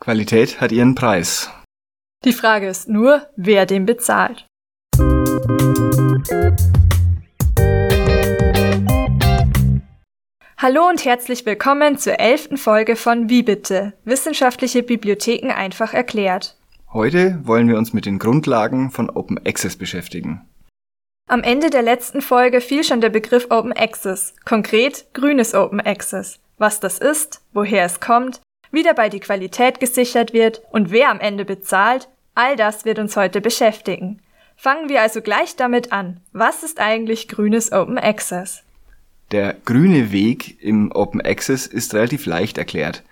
Qualität hat ihren Preis. Die Frage ist nur, wer den bezahlt. Hallo und herzlich willkommen zur elften Folge von Wie bitte? Wissenschaftliche Bibliotheken einfach erklärt. Heute wollen wir uns mit den Grundlagen von Open Access beschäftigen. Am Ende der letzten Folge fiel schon der Begriff Open Access, konkret grünes Open Access. Was das ist, woher es kommt, wie dabei die Qualität gesichert wird und wer am Ende bezahlt, all das wird uns heute beschäftigen. Fangen wir also gleich damit an. Was ist eigentlich grünes Open Access? Der grüne Weg im Open Access ist relativ leicht erklärt.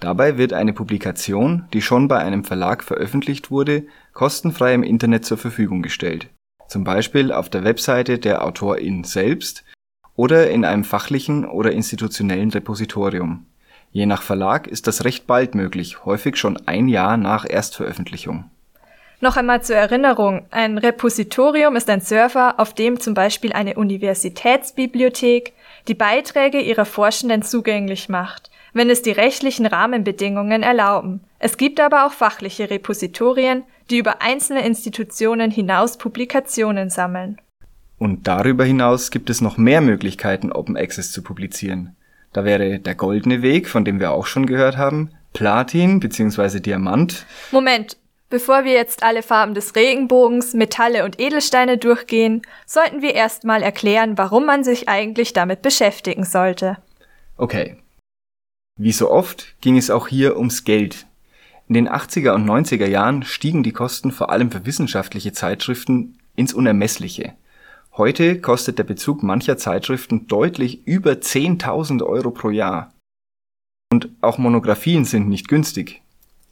Dabei wird eine Publikation, die schon bei einem Verlag veröffentlicht wurde, kostenfrei im Internet zur Verfügung gestellt. Zum Beispiel auf der Webseite der Autorin selbst oder in einem fachlichen oder institutionellen Repositorium. Je nach Verlag ist das recht bald möglich, häufig schon ein Jahr nach Erstveröffentlichung. Noch einmal zur Erinnerung, ein Repositorium ist ein Server, auf dem zum Beispiel eine Universitätsbibliothek die Beiträge ihrer Forschenden zugänglich macht, wenn es die rechtlichen Rahmenbedingungen erlauben. Es gibt aber auch fachliche Repositorien, die über einzelne Institutionen hinaus Publikationen sammeln. Und darüber hinaus gibt es noch mehr Möglichkeiten, Open Access zu publizieren. Da wäre der goldene Weg, von dem wir auch schon gehört haben, Platin bzw. Diamant. Moment, bevor wir jetzt alle Farben des Regenbogens, Metalle und Edelsteine durchgehen, sollten wir erstmal erklären, warum man sich eigentlich damit beschäftigen sollte. Okay. Wie so oft ging es auch hier ums Geld. In den 80er und 90er Jahren stiegen die Kosten vor allem für wissenschaftliche Zeitschriften ins Unermessliche. Heute kostet der Bezug mancher Zeitschriften deutlich über 10.000 Euro pro Jahr. Und auch Monographien sind nicht günstig.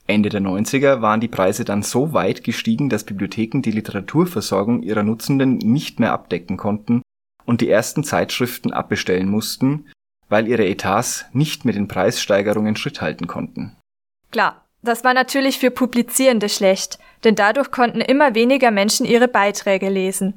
Ende der 90er waren die Preise dann so weit gestiegen, dass Bibliotheken die Literaturversorgung ihrer Nutzenden nicht mehr abdecken konnten und die ersten Zeitschriften abbestellen mussten, weil ihre Etats nicht mit den Preissteigerungen Schritt halten konnten. Klar, das war natürlich für Publizierende schlecht, denn dadurch konnten immer weniger Menschen ihre Beiträge lesen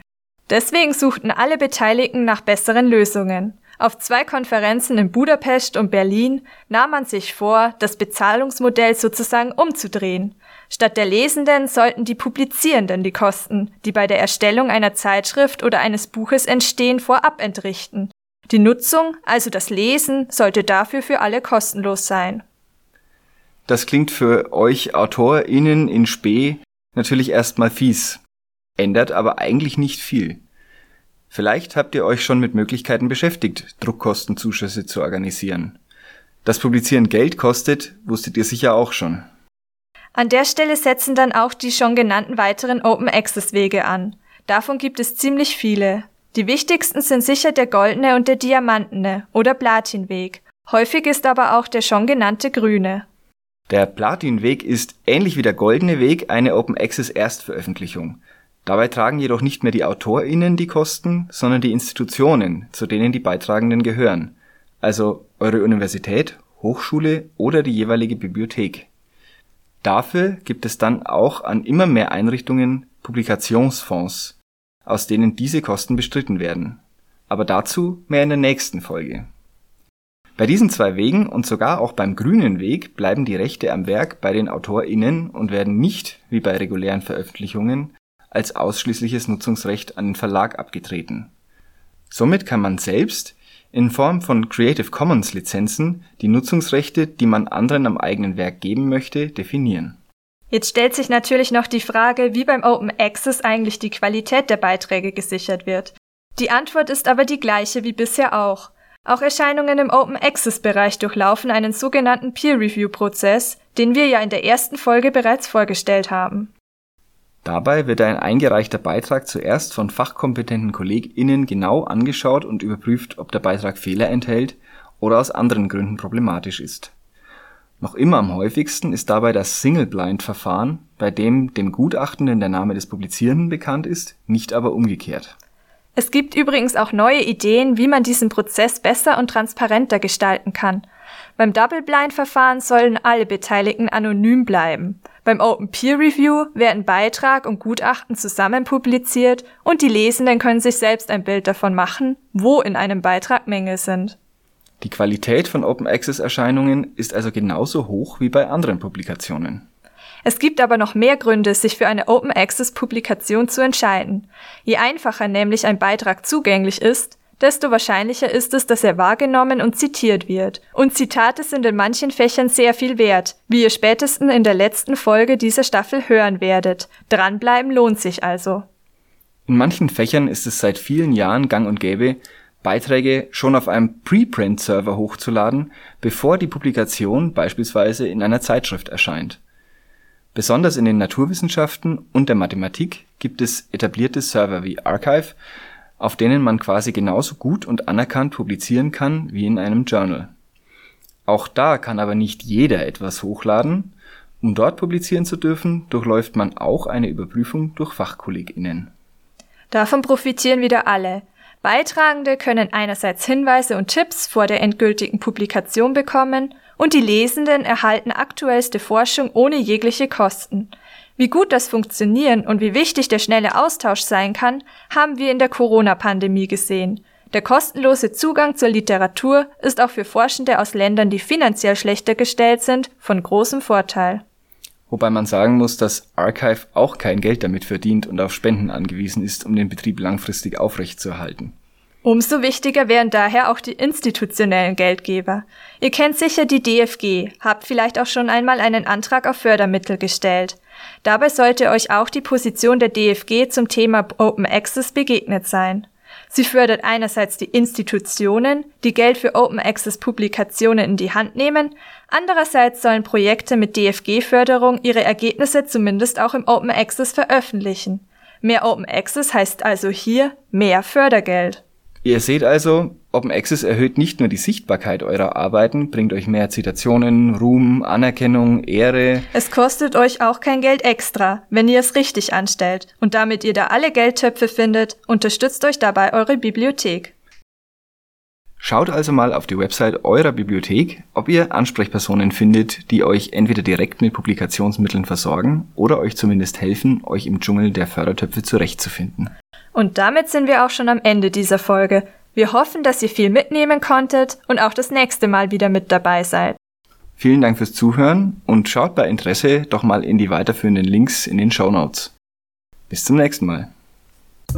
Deswegen suchten alle Beteiligten nach besseren Lösungen. Auf zwei Konferenzen in Budapest und Berlin nahm man sich vor, das Bezahlungsmodell sozusagen umzudrehen. Statt der Lesenden sollten die Publizierenden die Kosten, die bei der Erstellung einer Zeitschrift oder eines Buches entstehen, vorab entrichten. Die Nutzung, also das Lesen, sollte dafür für alle kostenlos sein. Das klingt für euch AutorInnen in Spee natürlich erstmal fies ändert aber eigentlich nicht viel. Vielleicht habt ihr euch schon mit Möglichkeiten beschäftigt, Druckkostenzuschüsse zu organisieren. Dass Publizieren Geld kostet, wusstet ihr sicher auch schon. An der Stelle setzen dann auch die schon genannten weiteren Open Access Wege an. Davon gibt es ziemlich viele. Die wichtigsten sind sicher der goldene und der diamantene oder Platinweg. Häufig ist aber auch der schon genannte grüne. Der Platinweg ist ähnlich wie der goldene Weg eine Open Access Erstveröffentlichung. Dabei tragen jedoch nicht mehr die AutorInnen die Kosten, sondern die Institutionen, zu denen die Beitragenden gehören, also eure Universität, Hochschule oder die jeweilige Bibliothek. Dafür gibt es dann auch an immer mehr Einrichtungen Publikationsfonds, aus denen diese Kosten bestritten werden. Aber dazu mehr in der nächsten Folge. Bei diesen zwei Wegen und sogar auch beim grünen Weg bleiben die Rechte am Werk bei den AutorInnen und werden nicht, wie bei regulären Veröffentlichungen, als ausschließliches Nutzungsrecht an den Verlag abgetreten. Somit kann man selbst in Form von Creative Commons Lizenzen die Nutzungsrechte, die man anderen am eigenen Werk geben möchte, definieren. Jetzt stellt sich natürlich noch die Frage, wie beim Open Access eigentlich die Qualität der Beiträge gesichert wird. Die Antwort ist aber die gleiche wie bisher auch. Auch Erscheinungen im Open Access Bereich durchlaufen einen sogenannten Peer Review Prozess, den wir ja in der ersten Folge bereits vorgestellt haben. Dabei wird ein eingereichter Beitrag zuerst von fachkompetenten KollegInnen genau angeschaut und überprüft, ob der Beitrag Fehler enthält oder aus anderen Gründen problematisch ist. Noch immer am häufigsten ist dabei das Single-Blind-Verfahren, bei dem dem Gutachtenden der Name des Publizierenden bekannt ist, nicht aber umgekehrt. Es gibt übrigens auch neue Ideen, wie man diesen Prozess besser und transparenter gestalten kann. Beim Double-Blind-Verfahren sollen alle Beteiligten anonym bleiben. Beim Open Peer Review werden Beitrag und Gutachten zusammen publiziert und die Lesenden können sich selbst ein Bild davon machen, wo in einem Beitrag Mängel sind. Die Qualität von Open Access Erscheinungen ist also genauso hoch wie bei anderen Publikationen. Es gibt aber noch mehr Gründe, sich für eine Open Access Publikation zu entscheiden. Je einfacher nämlich ein Beitrag zugänglich ist, desto wahrscheinlicher ist es, dass er wahrgenommen und zitiert wird. Und Zitate sind in manchen Fächern sehr viel wert, wie ihr spätestens in der letzten Folge dieser Staffel hören werdet. Dranbleiben lohnt sich also. In manchen Fächern ist es seit vielen Jahren gang und gäbe, Beiträge schon auf einem Preprint-Server hochzuladen, bevor die Publikation beispielsweise in einer Zeitschrift erscheint. Besonders in den Naturwissenschaften und der Mathematik gibt es etablierte Server wie Archive, auf denen man quasi genauso gut und anerkannt publizieren kann wie in einem Journal. Auch da kann aber nicht jeder etwas hochladen. Um dort publizieren zu dürfen, durchläuft man auch eine Überprüfung durch FachkollegInnen. Davon profitieren wieder alle. Beitragende können einerseits Hinweise und Tipps vor der endgültigen Publikation bekommen und die Lesenden erhalten aktuellste Forschung ohne jegliche Kosten. Wie gut das funktionieren und wie wichtig der schnelle Austausch sein kann, haben wir in der Corona-Pandemie gesehen. Der kostenlose Zugang zur Literatur ist auch für Forschende aus Ländern, die finanziell schlechter gestellt sind, von großem Vorteil. Wobei man sagen muss, dass Archive auch kein Geld damit verdient und auf Spenden angewiesen ist, um den Betrieb langfristig aufrechtzuerhalten. Umso wichtiger wären daher auch die institutionellen Geldgeber. Ihr kennt sicher die DFG, habt vielleicht auch schon einmal einen Antrag auf Fördermittel gestellt. Dabei sollte euch auch die Position der DFG zum Thema Open Access begegnet sein. Sie fördert einerseits die Institutionen, die Geld für Open Access Publikationen in die Hand nehmen, andererseits sollen Projekte mit DFG-Förderung ihre Ergebnisse zumindest auch im Open Access veröffentlichen. Mehr Open Access heißt also hier mehr Fördergeld. Ihr seht also, Open Access erhöht nicht nur die Sichtbarkeit eurer Arbeiten, bringt euch mehr Zitationen, Ruhm, Anerkennung, Ehre. Es kostet euch auch kein Geld extra, wenn ihr es richtig anstellt. Und damit ihr da alle Geldtöpfe findet, unterstützt euch dabei eure Bibliothek. Schaut also mal auf die Website eurer Bibliothek, ob ihr Ansprechpersonen findet, die euch entweder direkt mit Publikationsmitteln versorgen oder euch zumindest helfen, euch im Dschungel der Fördertöpfe zurechtzufinden. Und damit sind wir auch schon am Ende dieser Folge. Wir hoffen, dass ihr viel mitnehmen konntet und auch das nächste Mal wieder mit dabei seid. Vielen Dank fürs Zuhören und schaut bei Interesse doch mal in die weiterführenden Links in den Show Notes. Bis zum nächsten Mal.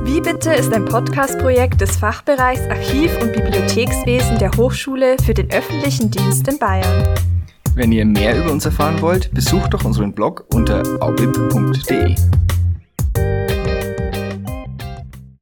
Wie bitte ist ein Podcast-Projekt des Fachbereichs Archiv- und Bibliothekswesen der Hochschule für den öffentlichen Dienst in Bayern. Wenn ihr mehr über uns erfahren wollt, besucht doch unseren Blog unter aubib.de.